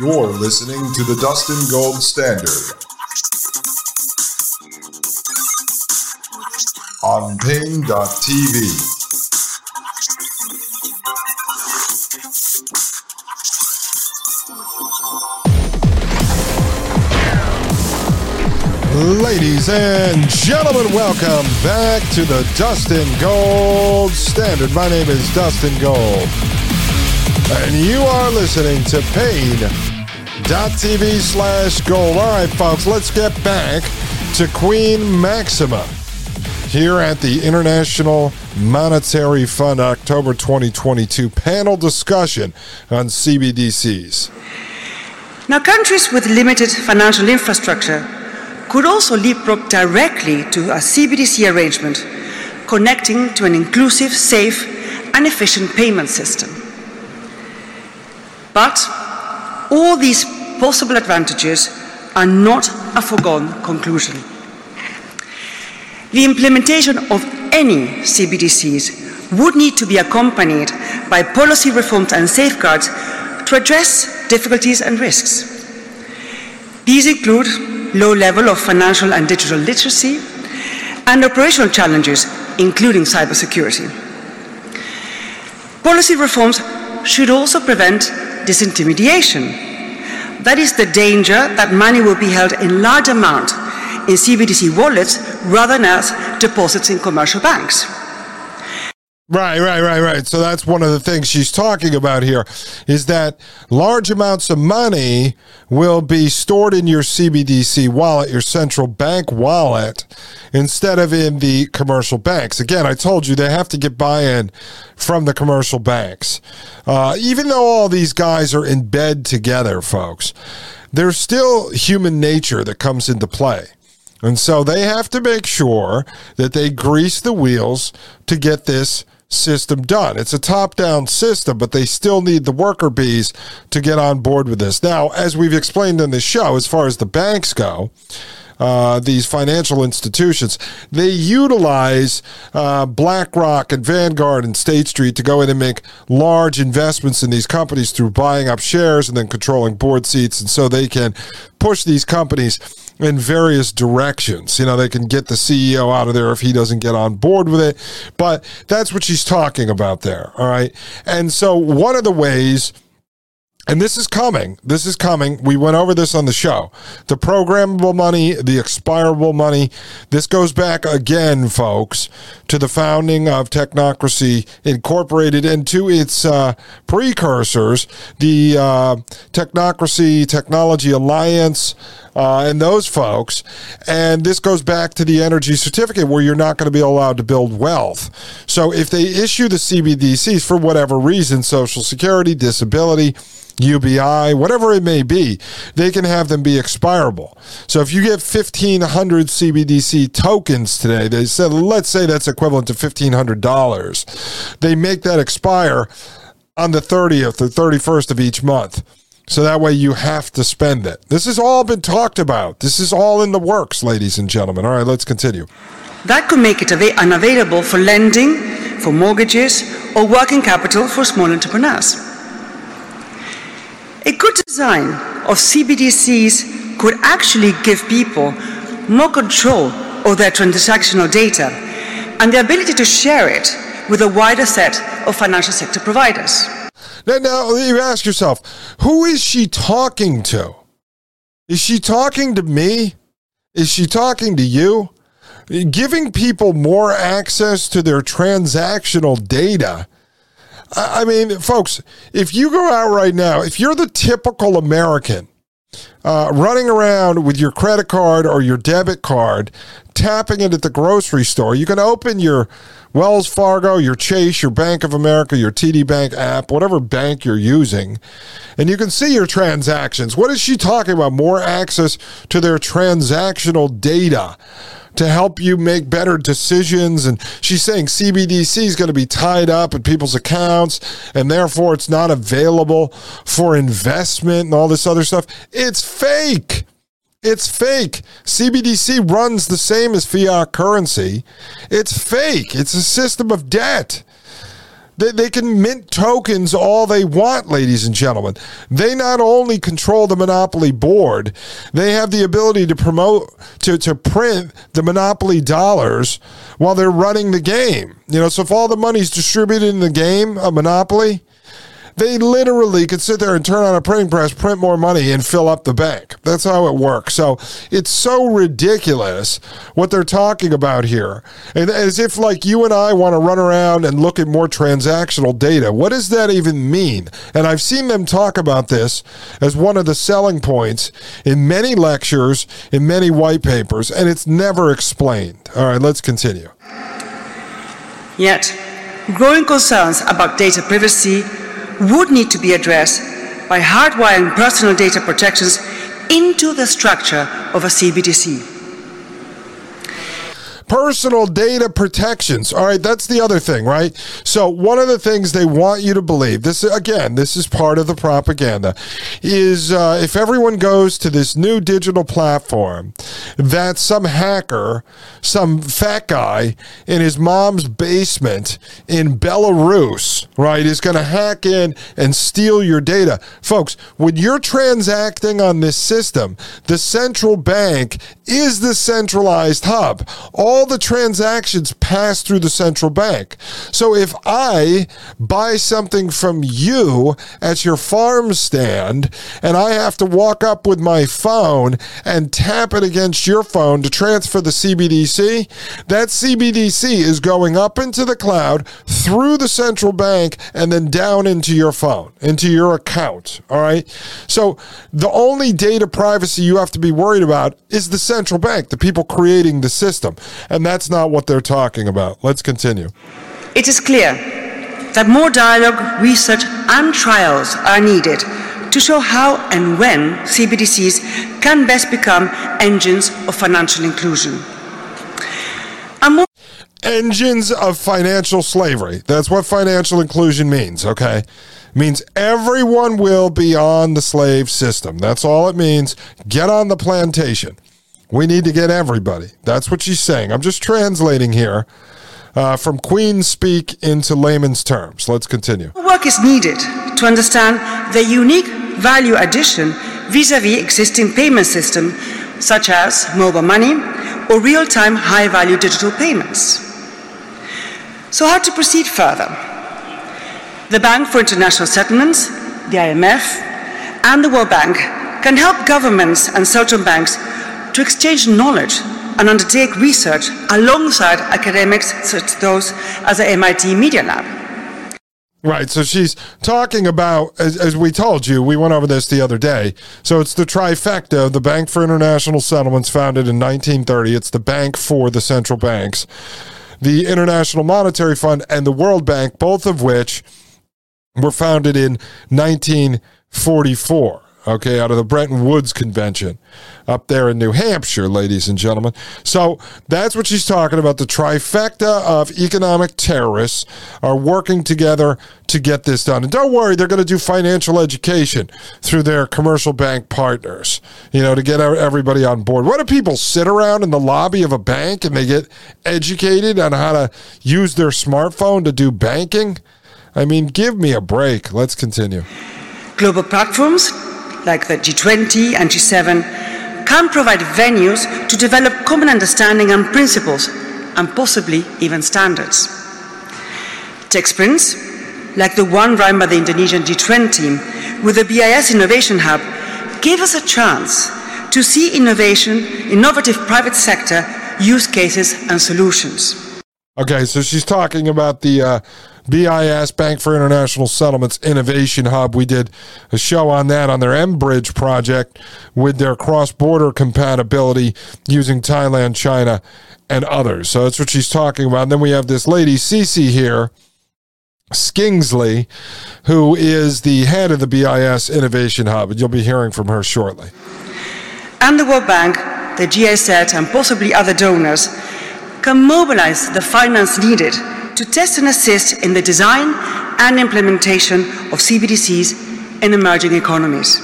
You're listening to the Dustin Gold Standard on Paine.tv. Ladies and gentlemen, welcome back to the Dustin Gold Standard. My name is Dustin Gold, and you are listening to Paine.tv slash gold. All right, folks, let's get back to Queen Maxima here at the International Monetary Fund October 2022 panel discussion on CBDCs. Now, countries with limited financial infrastructure could also leapfrog directly to a CBDC arrangement connecting to an inclusive, safe, and efficient payment system. But all these possible advantages are not a foregone conclusion. The implementation of any CBDCs would need to be accompanied by policy reforms and safeguards to address difficulties and risks. These include low level of financial and digital literacy, and operational challenges, including cybersecurity. Policy reforms should also prevent disintermediation. That is the danger that money will be held in large amount in CBDC wallets rather than as deposits in commercial banks. Right, right, right, right. So that's one of the things she's talking about here is that large amounts of money will be stored in your CBDC wallet, your central bank wallet, instead of in the commercial banks. Again, I told you they have to get buy in from the commercial banks. Uh, even though all these guys are in bed together, folks, there's still human nature that comes into play. And so they have to make sure that they grease the wheels to get this system done. It's a top down system, but they still need the worker bees to get on board with this. Now, as we've explained in the show, as far as the banks go, uh, these financial institutions, they utilize uh, BlackRock and Vanguard and State Street to go in and make large investments in these companies through buying up shares and then controlling board seats. And so they can push these companies in various directions. You know, they can get the CEO out of there if he doesn't get on board with it. But that's what she's talking about there. All right. And so one of the ways and this is coming. This is coming. We went over this on the show. The programmable money, the expirable money. This goes back again, folks, to the founding of Technocracy Incorporated and to its uh, precursors, the uh, Technocracy Technology Alliance. Uh, and those folks. And this goes back to the energy certificate where you're not going to be allowed to build wealth. So if they issue the CBDCs for whatever reason, Social Security, disability, UBI, whatever it may be, they can have them be expirable. So if you get 1,500 CBDC tokens today, they said, let's say that's equivalent to $1,500. They make that expire on the 30th or 31st of each month. So that way you have to spend it. This has all been talked about. This is all in the works, ladies and gentlemen. All right, let's continue. That could make it av- unavailable for lending, for mortgages, or working capital for small entrepreneurs. A good design of CBDCs could actually give people more control of their transactional data and the ability to share it with a wider set of financial sector providers. Now, now you ask yourself, who is she talking to? Is she talking to me? Is she talking to you? Giving people more access to their transactional data I mean, folks, if you go out right now, if you're the typical American uh, running around with your credit card or your debit card, tapping it at the grocery store, you can open your Wells Fargo, your Chase, your Bank of America, your TD Bank app, whatever bank you're using, and you can see your transactions. What is she talking about? More access to their transactional data to help you make better decisions. And she's saying CBDC is going to be tied up in people's accounts and therefore it's not available for investment and all this other stuff. It's fake. It's fake. CBDC runs the same as fiat currency. It's fake. It's a system of debt. They, they can mint tokens all they want, ladies and gentlemen. They not only control the monopoly board, they have the ability to promote, to, to print the monopoly dollars while they're running the game. You know, so if all the money's distributed in the game of monopoly, they literally could sit there and turn on a printing press, print more money, and fill up the bank. That's how it works. So it's so ridiculous what they're talking about here. And as if, like, you and I want to run around and look at more transactional data. What does that even mean? And I've seen them talk about this as one of the selling points in many lectures, in many white papers, and it's never explained. All right, let's continue. Yet, growing concerns about data privacy would need to be addressed by hardwiring personal data protections into the structure of a CBDC personal data protections. All right, that's the other thing, right? So one of the things they want you to believe this again, this is part of the propaganda, is uh, if everyone goes to this new digital platform, that some hacker, some fat guy in his mom's basement in Belarus, right, is going to hack in and steal your data, folks. When you're transacting on this system, the central bank is the centralized hub. All the transactions pass through the central bank. So if I buy something from you at your farm stand and I have to walk up with my phone and tap it against your phone to transfer the CBDC, that CBDC is going up into the cloud through the central bank and then down into your phone, into your account. All right. So the only data privacy you have to be worried about is the central bank, the people creating the system. And that's not what they're talking about. Let's continue. It is clear that more dialogue, research, and trials are needed to show how and when CBDCs can best become engines of financial inclusion. More- engines of financial slavery. That's what financial inclusion means, okay? Means everyone will be on the slave system. That's all it means. Get on the plantation. We need to get everybody. That's what she's saying. I'm just translating here uh, from Queen speak into layman's terms. Let's continue. Work is needed to understand the unique value addition vis a vis existing payment systems such as mobile money or real time high value digital payments. So, how to proceed further? The Bank for International Settlements, the IMF, and the World Bank can help governments and central banks to exchange knowledge and undertake research alongside academics such as those as the MIT Media Lab. Right. So she's talking about, as, as, we told you, we went over this the other day. So it's the trifecta the Bank for International Settlements, founded in 1930. It's the bank for the central banks, the International Monetary Fund, and the World Bank, both of which were founded in 1944 okay, out of the Bretton Woods Convention up there in New Hampshire, ladies and gentlemen. So that's what she's talking about. The trifecta of economic terrorists are working together to get this done. And don't worry, they're going to do financial education through their commercial bank partners, you know, to get everybody on board. What do people sit around in the lobby of a bank and they get educated on how to use their smartphone to do banking? I mean, give me a break. Let's continue. Global platforms like the G20 and G7, can provide venues to develop common understanding and principles, and possibly even standards. Tech sprints, like the one run by the Indonesian G20 team with the BIS Innovation Hub, gave us a chance to see innovation, innovative private sector use cases and solutions. Okay, so she's talking about the uh, BIS Bank for International Settlements Innovation Hub. We did a show on that on their mBridge project with their cross border compatibility using Thailand, China, and others. So that's what she's talking about. And then we have this lady, Cece, here. Skingsley, who is the head of the BIS Innovation Hub, and you'll be hearing from her shortly. And the World Bank, the GIZ, and possibly other donors can mobilize the finance needed to test and assist in the design and implementation of CBDCs in emerging economies.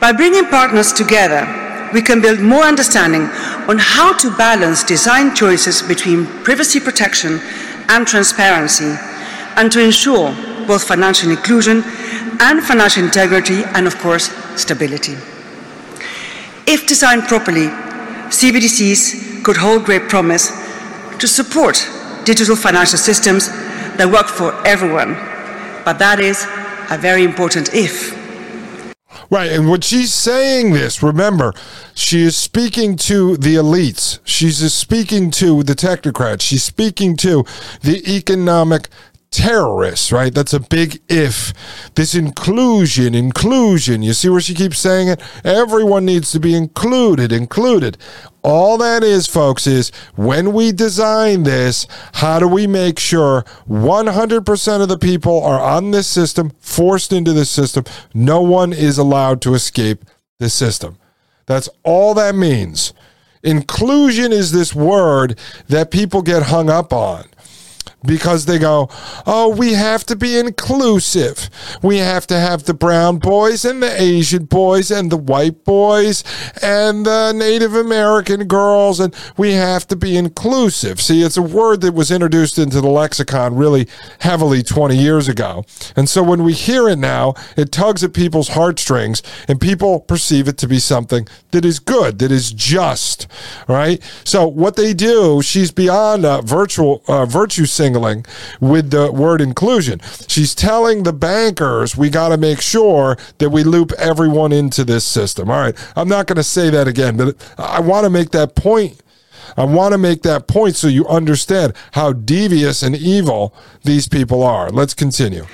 By bringing partners together, we can build more understanding on how to balance design choices between privacy protection and transparency, and to ensure both financial inclusion and financial integrity, and of course, stability. If designed properly, CBDCs could hold great promise to support digital financial systems that work for everyone. But that is a very important if. Right. And when she's saying this, remember, she is speaking to the elites. She's speaking to the technocrats. She's speaking to the economic terrorists, right? That's a big if. This inclusion, inclusion. You see where she keeps saying it? Everyone needs to be included, included. All that is, folks, is when we design this, how do we make sure 100% of the people are on this system, forced into this system? No one is allowed to escape the system. That's all that means. Inclusion is this word that people get hung up on because they go, oh, we have to be inclusive. We have to have the brown boys and the Asian boys and the white boys and the Native American girls, and we have to be inclusive. See, it's a word that was introduced into the lexicon really heavily 20 years ago. And so when we hear it now, it tugs at people's heartstrings, and people perceive it to be something that is good, that is just, right? So what they do, she's beyond a virtual uh, virtue with the word inclusion. She's telling the bankers we got to make sure that we loop everyone into this system. All right, I'm not going to say that again, but I want to make that point. I want to make that point so you understand how devious and evil these people are. Let's continue.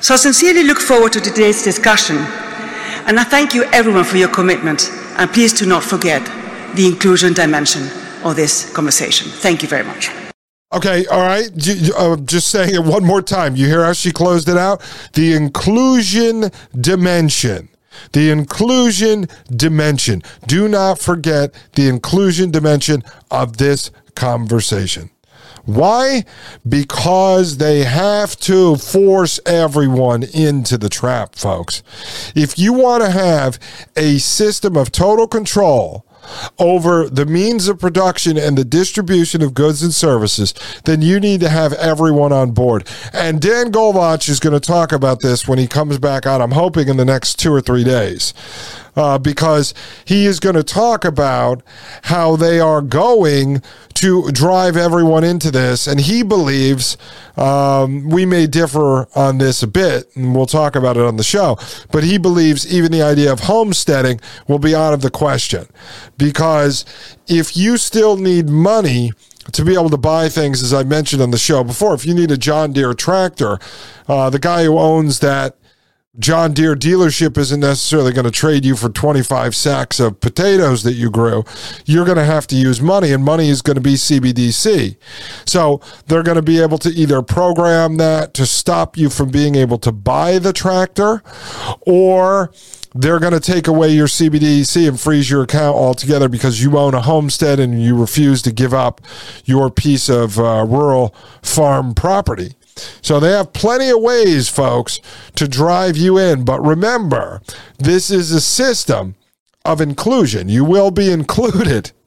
So I sincerely look forward to today's discussion, and I thank you everyone for your commitment. And please do not forget the inclusion dimension of this conversation. Thank you very much. Okay, all right. Uh, just saying it one more time. You hear how she closed it out? The inclusion dimension. The inclusion dimension. Do not forget the inclusion dimension of this conversation. Why? Because they have to force everyone into the trap, folks. If you want to have a system of total control, over the means of production and the distribution of goods and services, then you need to have everyone on board. And Dan Golbach is going to talk about this when he comes back on, I'm hoping in the next two or three days uh, because he is going to talk about how they are going to drive everyone into this. And he believes um, we may differ on this a bit, and we'll talk about it on the show, but he believes even the idea of homesteading will be out of the question because if you still need money, to be able to buy things, as I mentioned on the show before. If you need a John Deere tractor, uh, the guy who owns that John Deere dealership isn't necessarily going to trade you for 25 sacks of potatoes that you grew. You're going to have to use money, and money is going to be CBDC. So they're going to be able to either program that to stop you from being able to buy the tractor, or they're going to take away your CBDC and freeze your account altogether because you own a homestead and you refuse to give up your piece of uh, rural farm property. So they have plenty of ways, folks, to drive you in. But remember, this is a system of inclusion. You will be included.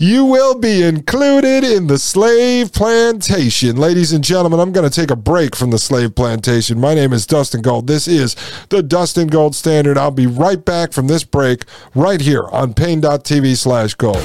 You will be included in the slave plantation. Ladies and gentlemen, I'm going to take a break from the slave plantation. My name is Dustin Gold. This is the Dustin Gold Standard. I'll be right back from this break right here on Paine.tv slash gold.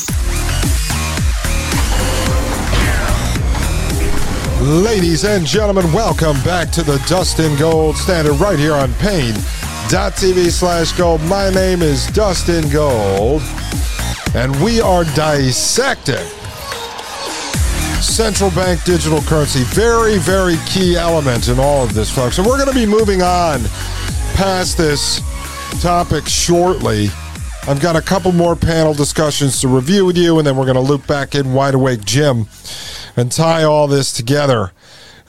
Ladies and gentlemen, welcome back to the Dustin Gold Standard right here on Paine.tv slash gold. My name is Dustin Gold, and we are dissecting central bank digital currency. Very, very key element in all of this, folks. And we're going to be moving on past this topic shortly. I've got a couple more panel discussions to review with you, and then we're going to loop back in Wide Awake Jim and tie all this together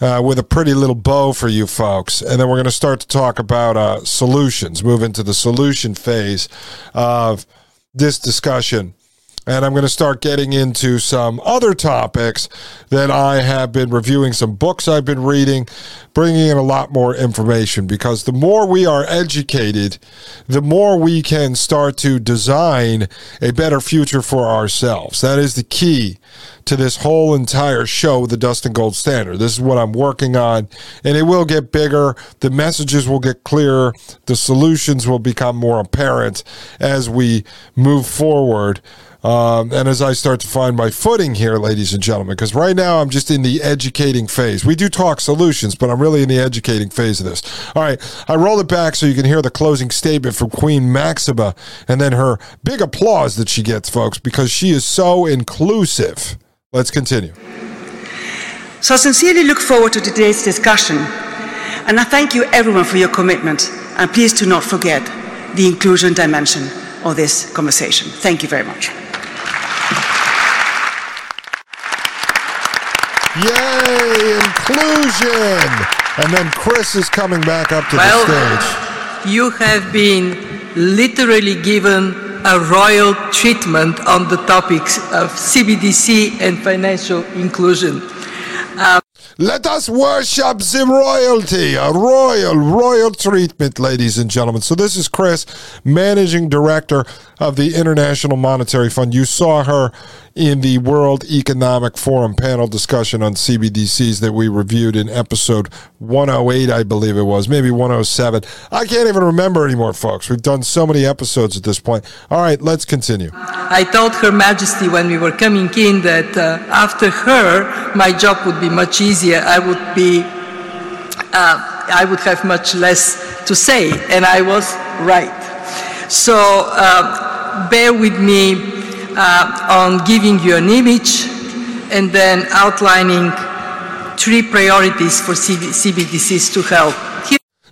uh, with a pretty little bow for you folks. And then we're going to start to talk about uh, solutions, move into the solution phase of this discussion and I'm going to start getting into some other topics that I have been reviewing, some books I've been reading, bringing in a lot more information because the more we are educated, the more we can start to design a better future for ourselves. That is the key to this whole entire show, the Dustin Gold Standard. This is what I'm working on, and it will get bigger. The messages will get clearer. The solutions will become more apparent as we move forward. Um, and as I start to find my footing here, ladies and gentlemen, because right now I'm just in the educating phase. We do talk solutions, but I'm really in the educating phase of this. All right, I roll it back so you can hear the closing statement from Queen Maxima and then her big applause that she gets, folks, because she is so inclusive. Let's continue. So I sincerely look forward to today's discussion, and I thank you everyone for your commitment, and please do not forget the inclusion dimension of this conversation. Thank you very much. Yay, inclusion! And then Chris is coming back up to well, the stage. You have been literally given a royal treatment on the topics of CBDC and financial inclusion. Let us worship the royalty, a royal, royal treatment, ladies and gentlemen. So, this is Chris, managing director of the International Monetary Fund. You saw her in the World Economic Forum panel discussion on CBDCs that we reviewed in episode 108, I believe it was, maybe 107. I can't even remember anymore, folks. We've done so many episodes at this point. All right, let's continue. I told Her Majesty when we were coming in that uh, after her, my job would be much easier. I would be, uh, I would have much less to say, and I was right. So uh, bear with me uh, on giving you an image and then outlining three priorities for CBDCs to help.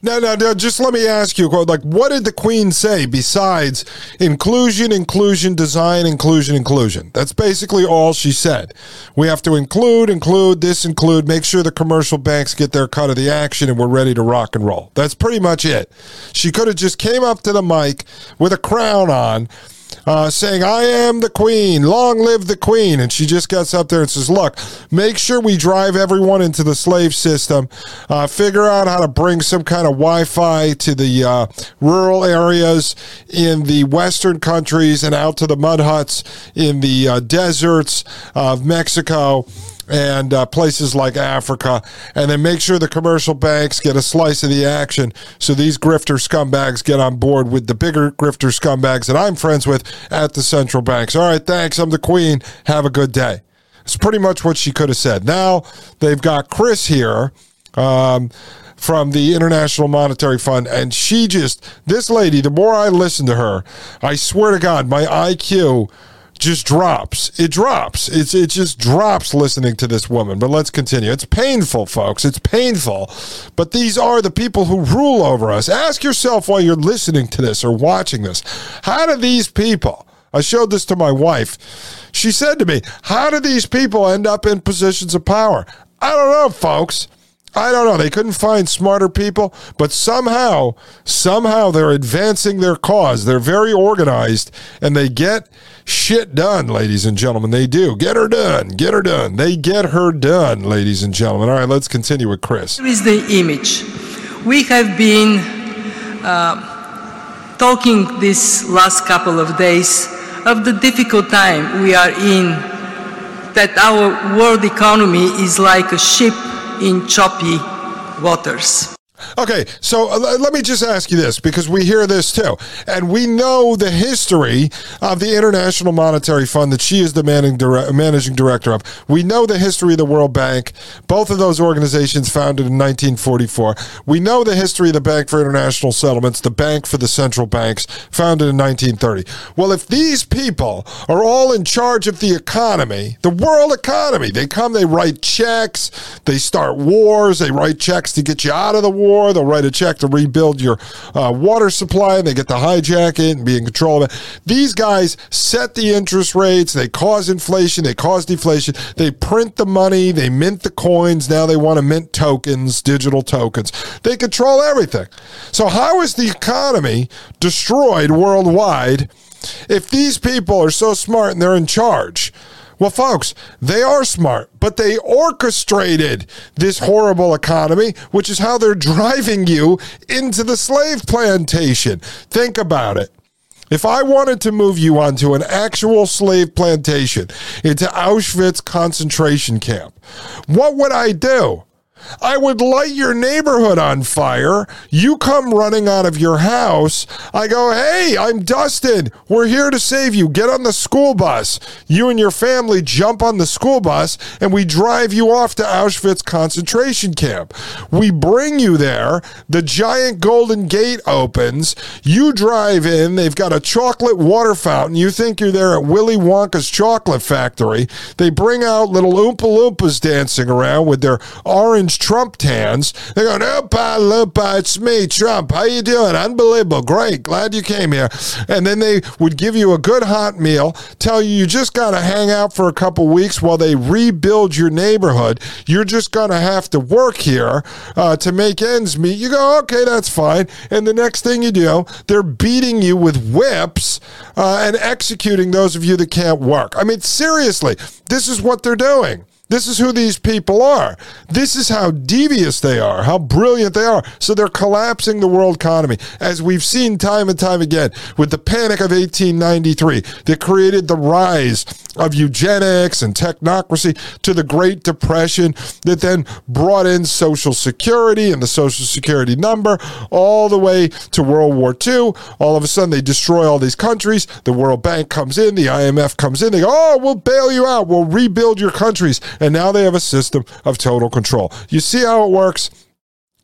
No, no, no. Just let me ask you, a quote, like, what did the Queen say besides inclusion, inclusion, design, inclusion, inclusion? That's basically all she said. We have to include, include, this include, make sure the commercial banks get their cut of the action, and we're ready to rock and roll. That's pretty much it. She could have just came up to the mic with a crown on uh, saying, I am the queen, long live the queen. And she just gets up there and says, Look, make sure we drive everyone into the slave system, uh, figure out how to bring some kind of Wi Fi to the uh, rural areas in the Western countries and out to the mud huts in the uh, deserts of Mexico and uh, places like Africa, and then make sure the commercial banks get a slice of the action so these grifter scumbags get on board with the bigger grifter scumbags that I'm friends with at the central banks. All right, thanks. I'm the queen. Have a good day. It's pretty much what she could have said. Now they've got Chris here. Um, from the International Monetary Fund, and she just, this lady, the more I listen to her, I swear to God, my IQ just drops. It drops. It's it just drops listening to this woman. But let's continue. It's painful, folks. It's painful. But these are the people who rule over us. Ask yourself while you're listening to this or watching this, how do these people I showed this to my wife. She said to me, How do these people end up in positions of power? I don't know, folks. I don't know. They couldn't find smarter people, but somehow, somehow they're advancing their cause. They're very organized and they get shit done, ladies and gentlemen. They do. Get her done. Get her done. They get her done, ladies and gentlemen. All right, let's continue with Chris. Here is the image. We have been uh, talking this last couple of days of the difficult time we are in, that our world economy is like a ship in choppy waters. Okay, so uh, let me just ask you this because we hear this too. And we know the history of the International Monetary Fund that she is the managing director of. We know the history of the World Bank, both of those organizations founded in 1944. We know the history of the Bank for International Settlements, the Bank for the Central Banks, founded in 1930. Well, if these people are all in charge of the economy, the world economy, they come, they write checks, they start wars, they write checks to get you out of the war war. They'll write a check to rebuild your uh, water supply, and they get to hijack it and be in control of it. These guys set the interest rates. They cause inflation. They cause deflation. They print the money. They mint the coins. Now they want to mint tokens, digital tokens. They control everything. So how is the economy destroyed worldwide if these people are so smart and they're in charge? Well, folks, they are smart, but they orchestrated this horrible economy, which is how they're driving you into the slave plantation. Think about it. If I wanted to move you onto an actual slave plantation into Auschwitz concentration camp, what would I do? I would light your neighborhood on fire. You come running out of your house. I go, Hey, I'm Dustin. We're here to save you. Get on the school bus. You and your family jump on the school bus and we drive you off to Auschwitz concentration camp. We bring you there. The giant golden gate opens. You drive in. They've got a chocolate water fountain. You think you're there at Willy Wonka's chocolate factory. They bring out little Oompa Loompas dancing around with their orange Trump tans. They're going, Opa, Lupa, it's me, Trump. How you doing? Unbelievable. Great. Glad you came here. And then they would give you a good hot meal, tell you you just got to hang out for a couple weeks while they rebuild your neighborhood. You're just going to have to work here uh, to make ends meet. You go, okay, that's fine. And the next thing you do, they're beating you with whips uh, and executing those of you that can't work. I mean, seriously, this is what they're doing. This is who these people are. This is how devious they are, how brilliant they are. So they're collapsing the world economy, as we've seen time and time again with the panic of 1893 that created the rise of eugenics and technocracy to the Great Depression that then brought in Social Security and the Social Security number all the way to World War II. All of a sudden, they destroy all these countries. The World Bank comes in, the IMF comes in. They go, oh, we'll bail you out. We'll rebuild your countries and now they have a system of total control. You see how it works?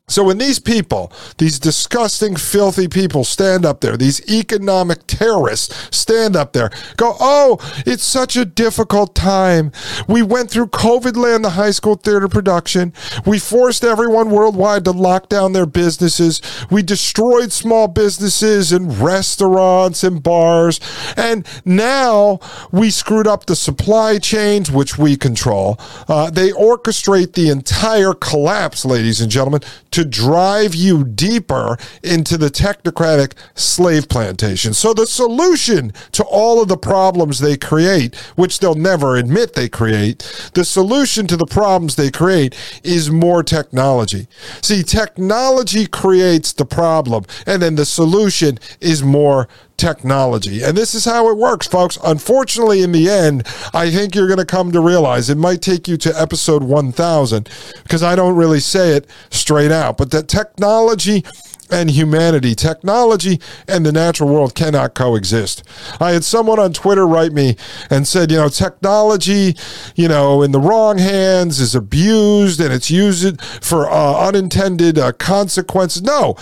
So when these people, these disgusting, filthy people stand up there, these economic terrorists stand up there, go, oh, it's such a difficult time. We went through COVID land, the high school theater production. We forced everyone worldwide to lock down their businesses. We destroyed small businesses and restaurants and bars. And now we screwed up the supply chains, which we control. Uh, they orchestrate the entire collapse, ladies and gentlemen to drive you deeper into the technocratic slave plantation. So the solution to all of the problems they create, which they'll never admit they create, the solution to the problems they create is more technology. See, technology creates the problem, and then the solution is more technology. And this is how it works, folks. Unfortunately, in the end, I think you're going to come to realize it might take you to episode 1000 because I don't really say it straight out, but that technology and humanity. Technology and the natural world cannot coexist. I had someone on Twitter write me and said, you know, technology, you know, in the wrong hands is abused and it's used for uh, unintended uh, consequences. No,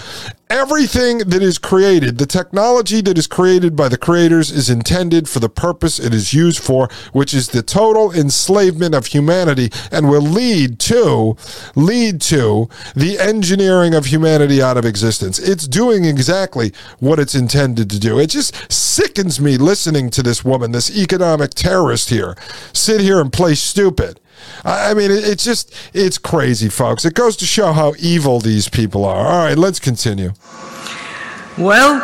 Everything that is created, the technology that is created by the creators is intended for the purpose it is used for, which is the total enslavement of humanity and will lead to lead to the engineering of humanity out of existence. It's doing exactly what it's intended to do. It just sickens me listening to this woman, this economic terrorist here, sit here and play stupid. I mean, it's just, it's crazy, folks. It goes to show how evil these people are. All right, let's continue. Well,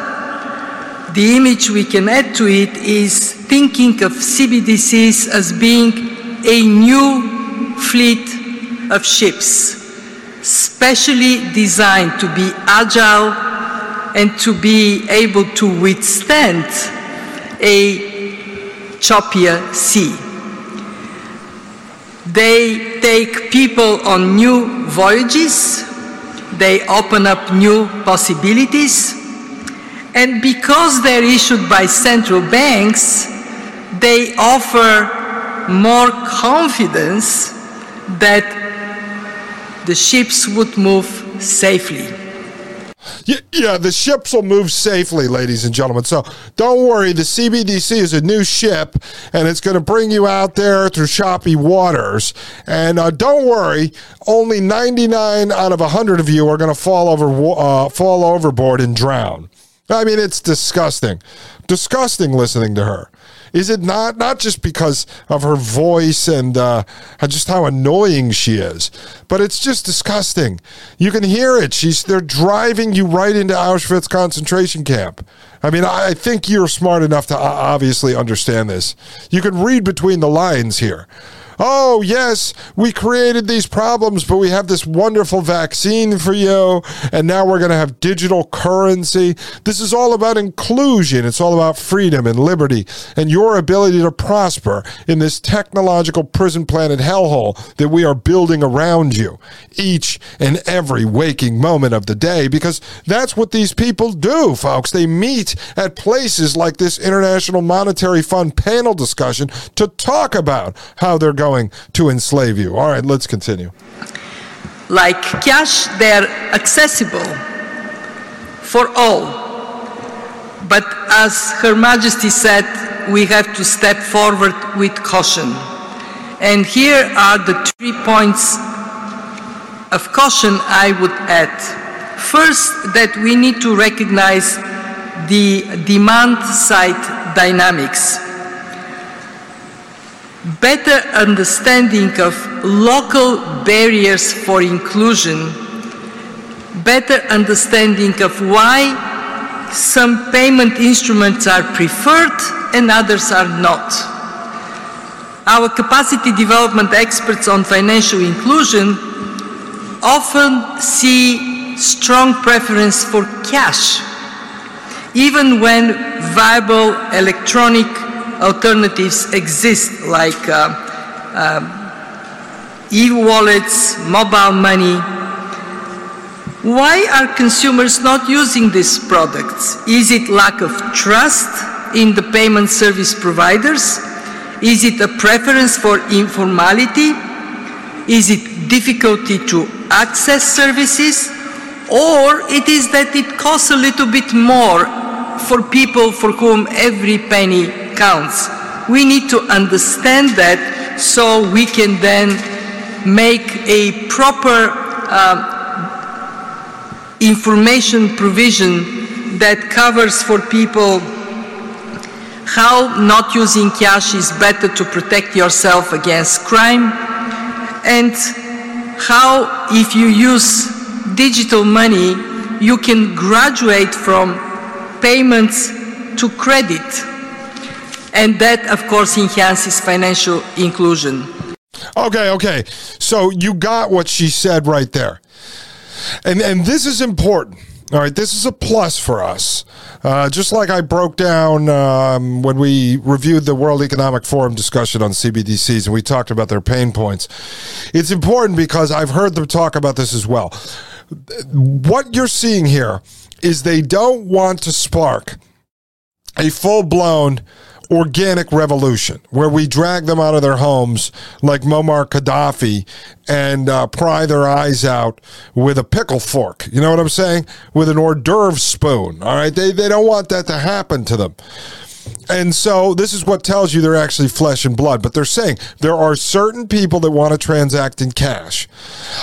the image we can add to it is thinking of CBDCs as being a new fleet of ships, specially designed to be agile and to be able to withstand a choppier sea. They take people on new voyages, they open up new possibilities, and because they're issued by central banks, they offer more confidence that the ships would move safely. Yeah, the ships will move safely, ladies and gentlemen. So don't worry. The CBDC is a new ship, and it's going to bring you out there through choppy waters. And uh, don't worry, only 99 out of 100 of you are going to fall over, uh, fall overboard and drown. I mean, it's disgusting, disgusting listening to her. Is it not? Not just because of her voice and uh, just how annoying she is, but it's just disgusting. You can hear it. She's they're driving you right into Auschwitz concentration camp. I mean, I think you're smart enough to obviously understand this. You can read between the lines here oh, yes, we created these problems, but we have this wonderful vaccine for you, and now we're going to have digital currency. This is all about inclusion. It's all about freedom and liberty and your ability to prosper in this technological prison planet hellhole that we are building around you each and every waking moment of the day, because that's what these people do, folks. They meet at places like this International Monetary Fund panel discussion to talk about how they're going going to enslave you. All right, let's continue. Like cash, they're accessible for all. But as Her Majesty said, we have to step forward with caution. And here are the three points of caution I would add. First, that we need to recognize the demand side dynamics better understanding of local barriers for inclusion, better understanding of why some payment instruments are preferred and others are not. Our capacity development experts on financial inclusion often see strong preference for cash, even when viable electronic alternatives exist like uh, uh, e-wallets, mobile money. Why are consumers not using these products? Is it lack of trust in the payment service providers? Is it a preference for informality? Is it difficulty to access services? Or it is that it costs a little bit more for people for whom every penny counts. We need to understand that so we can then make a proper uh, information provision that covers for people how not using cash is better to protect yourself against crime and how if you use digital money you can graduate from payments to credit and that, of course, enhances financial inclusion. Okay, okay. So you got what she said right there. And, and this is important. All right, this is a plus for us. Uh, just like I broke down um, when we reviewed the World Economic Forum discussion on CBDCs and we talked about their pain points. It's important because I've heard them talk about this as well. What you're seeing here is they don't want to spark a full blown organic revolution where we drag them out of their homes like Muammar Gaddafi and uh, pry their eyes out with a pickle fork. You know what I'm saying? With an hors d'oeuvre spoon. All right. They, they don't want that to happen to them. And so this is what tells you they're actually flesh and blood. But they're saying there are certain people that want to transact in cash.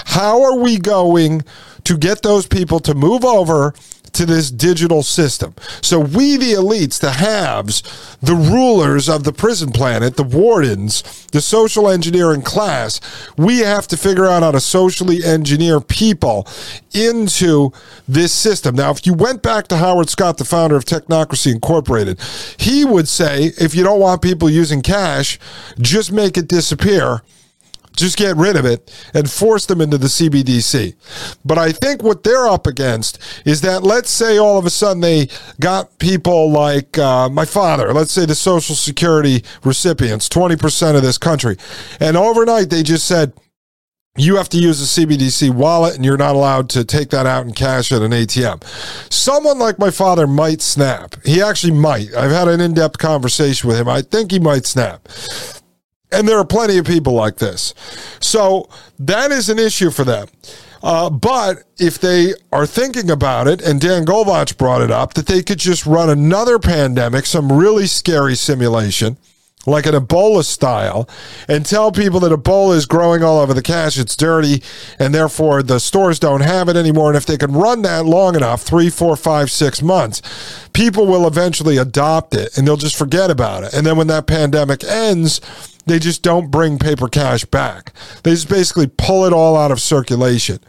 How are we going to get those people to move over to this digital system. So we, the elites, the haves, the rulers of the prison planet, the wardens, the social engineering class, we have to figure out how to socially engineer people into this system. Now, if you went back to Howard Scott, the founder of Technocracy Incorporated, he would say if you don't want people using cash, just make it disappear just get rid of it and force them into the CBDC. But I think what they're up against is that let's say all of a sudden they got people like uh, my father, let's say the Social Security recipients, 20% of this country, and overnight they just said, you have to use a CBDC wallet and you're not allowed to take that out and cash at an ATM. Someone like my father might snap. He actually might. I've had an in depth conversation with him. I think he might snap. And there are plenty of people like this. So that is an issue for them. Uh, but if they are thinking about it, and Dan Golvach brought it up, that they could just run another pandemic, some really scary simulation, like an Ebola style, and tell people that Ebola is growing all over the cash, it's dirty, and therefore the stores don't have it anymore. And if they can run that long enough, three, four, five, six months, people will eventually adopt it and they'll just forget about it. And then when that pandemic ends, they just don't bring paper cash back. They just basically pull it all out of circulation.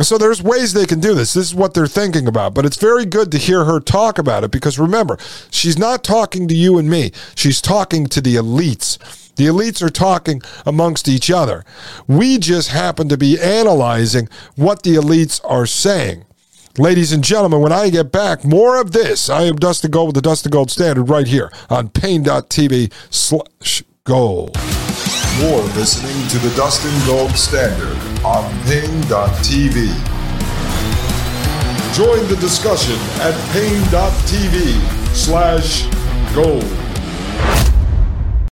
So there's ways they can do this. This is what they're thinking about. But it's very good to hear her talk about it because remember, she's not talking to you and me. She's talking to the elites. The elites are talking amongst each other. We just happen to be analyzing what the elites are saying. Ladies and gentlemen, when I get back, more of this. I am Dustin Gold with the Dustin Gold Standard right here on Paine.tv slash gold. You're listening to the Dustin Gold Standard on Paine.tv. Join the discussion at Paine.tv slash gold.